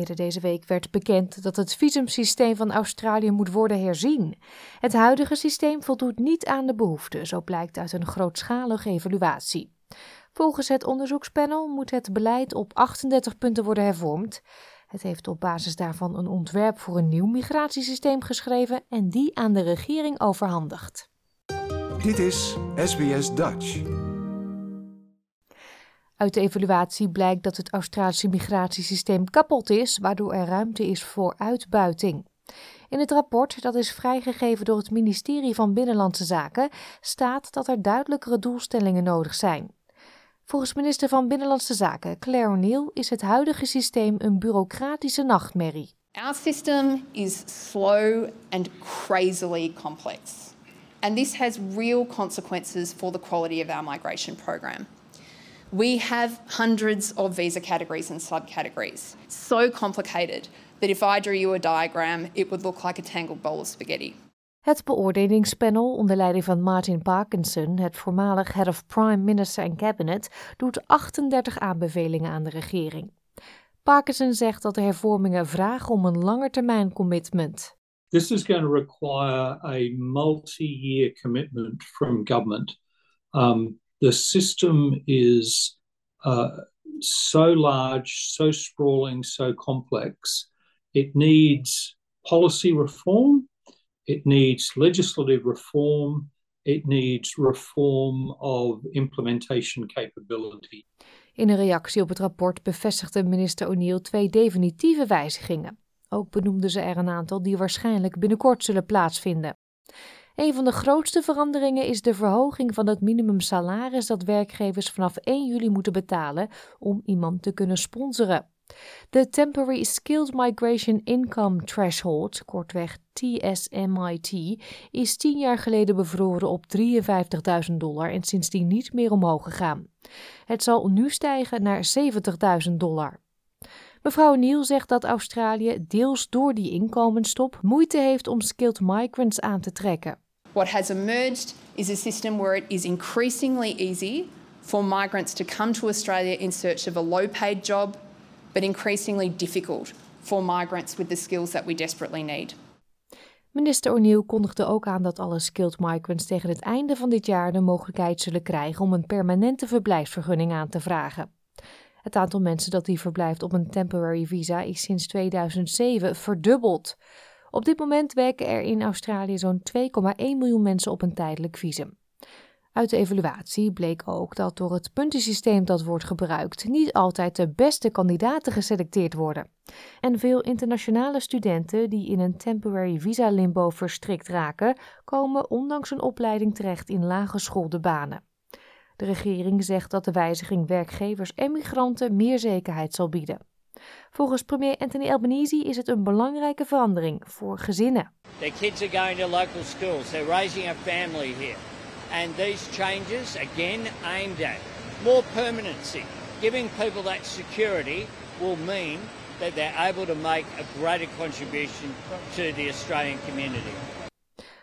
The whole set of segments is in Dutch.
Eerder deze week werd bekend dat het visumsysteem van Australië moet worden herzien. Het huidige systeem voldoet niet aan de behoeften, zo blijkt uit een grootschalige evaluatie. Volgens het onderzoekspanel moet het beleid op 38 punten worden hervormd. Het heeft op basis daarvan een ontwerp voor een nieuw migratiesysteem geschreven en die aan de regering overhandigd. Dit is SBS Dutch. Uit de evaluatie blijkt dat het Australische migratiesysteem kapot is, waardoor er ruimte is voor uitbuiting. In het rapport, dat is vrijgegeven door het ministerie van Binnenlandse Zaken, staat dat er duidelijkere doelstellingen nodig zijn. Volgens minister van Binnenlandse Zaken Claire O'Neill is het huidige systeem een bureaucratische nachtmerrie. Our system is slow and crazily complex. And this has real consequences for the quality of our migration program. We have hundreds of visa categories and subcategories. So complicated that if I drew you a diagram, it would look like a tangled bowl of spaghetti. Het beoordelingspanel onder leiding van Martin Parkinson, het voormalig head of prime minister en cabinet, doet 38 aanbevelingen aan de regering. Parkinson zegt dat de hervormingen vragen om een langetermijn commitment. This is going to require a multi-year commitment from government. Um, the system is uh, so large, so sprawling, so complex. It needs policy reform It needs legislative reform. It needs reform of implementation capability. In een reactie op het rapport bevestigde minister O'Neill twee definitieve wijzigingen. Ook benoemde ze er een aantal die waarschijnlijk binnenkort zullen plaatsvinden. Een van de grootste veranderingen is de verhoging van het minimumsalaris dat werkgevers vanaf 1 juli moeten betalen om iemand te kunnen sponsoren. De Temporary Skilled Migration Income Threshold, kortweg TSMIT, is tien jaar geleden bevroren op 53.000 dollar en sindsdien niet meer omhoog gegaan. Het zal nu stijgen naar 70.000 dollar. Mevrouw Neal zegt dat Australië deels door die inkomensstop moeite heeft om skilled migrants aan te trekken. What has emerged is a system where it is increasingly easy for migrants to come to Australia in search of a low-paid job but increasingly difficult for migrants with the skills that we desperately need. Minister O'Neill kondigde ook aan dat alle skilled migrants tegen het einde van dit jaar de mogelijkheid zullen krijgen om een permanente verblijfsvergunning aan te vragen. Het aantal mensen dat die verblijft op een temporary visa is sinds 2007 verdubbeld. Op dit moment werken er in Australië zo'n 2,1 miljoen mensen op een tijdelijk visum. Uit de evaluatie bleek ook dat door het puntensysteem dat wordt gebruikt niet altijd de beste kandidaten geselecteerd worden. En veel internationale studenten die in een temporary visa limbo verstrikt raken, komen ondanks een opleiding terecht in laaggeschoolde banen. De regering zegt dat de wijziging werkgevers en migranten meer zekerheid zal bieden. Volgens premier Anthony Albanese is het een belangrijke verandering voor gezinnen. Their kids are going to local schools. They're raising a family here. And these changes, again, aimed at more permanency. Giving people that security will mean that they're able to make a greater contribution to the Australian community.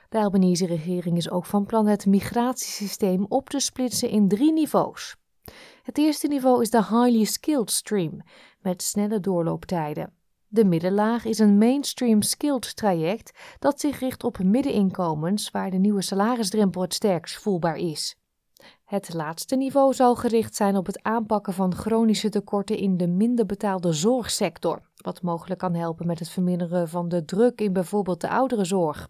De Albanese-regering is ook van plan het migratiesysteem op te splitsen in drie niveaus. Het eerste niveau is de highly skilled stream, met snelle doorlooptijden. De middenlaag is een mainstream skilled traject dat zich richt op middeninkomens waar de nieuwe salarisdrempel het sterkst voelbaar is. Het laatste niveau zal gericht zijn op het aanpakken van chronische tekorten in de minder betaalde zorgsector, wat mogelijk kan helpen met het verminderen van de druk in bijvoorbeeld de ouderenzorg.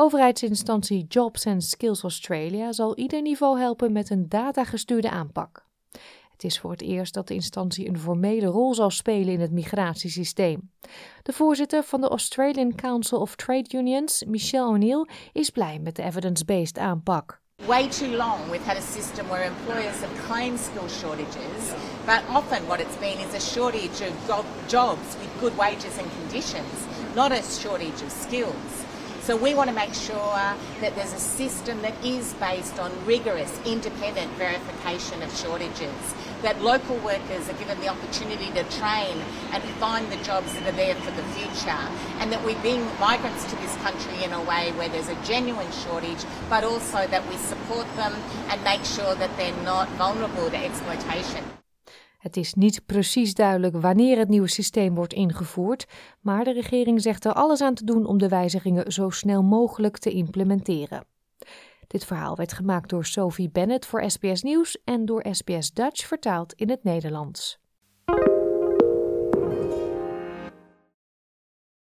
Overheidsinstantie Jobs and Skills Australia zal ieder niveau helpen met een datagestuurde aanpak. Het is voor het eerst dat de instantie een formele rol zal spelen in het migratiesysteem. De voorzitter van de Australian Council of Trade Unions, Michelle O'Neill, is blij met de evidence-based aanpak. Way too long we've had a system where employers have skill shortages, but often what it's been is a shortage of jobs with good wages and conditions, not a shortage of skills. So we want to make sure that there's a system that is based on rigorous independent verification of shortages, that local workers are given the opportunity to train and find the jobs that are there for the future, and that we bring migrants to this country in a way where there's a genuine shortage, but also that we support them and make sure that they're not vulnerable to exploitation. Het is niet precies duidelijk wanneer het nieuwe systeem wordt ingevoerd, maar de regering zegt er alles aan te doen om de wijzigingen zo snel mogelijk te implementeren. Dit verhaal werd gemaakt door Sophie Bennett voor SBS Nieuws en door SBS Dutch vertaald in het Nederlands.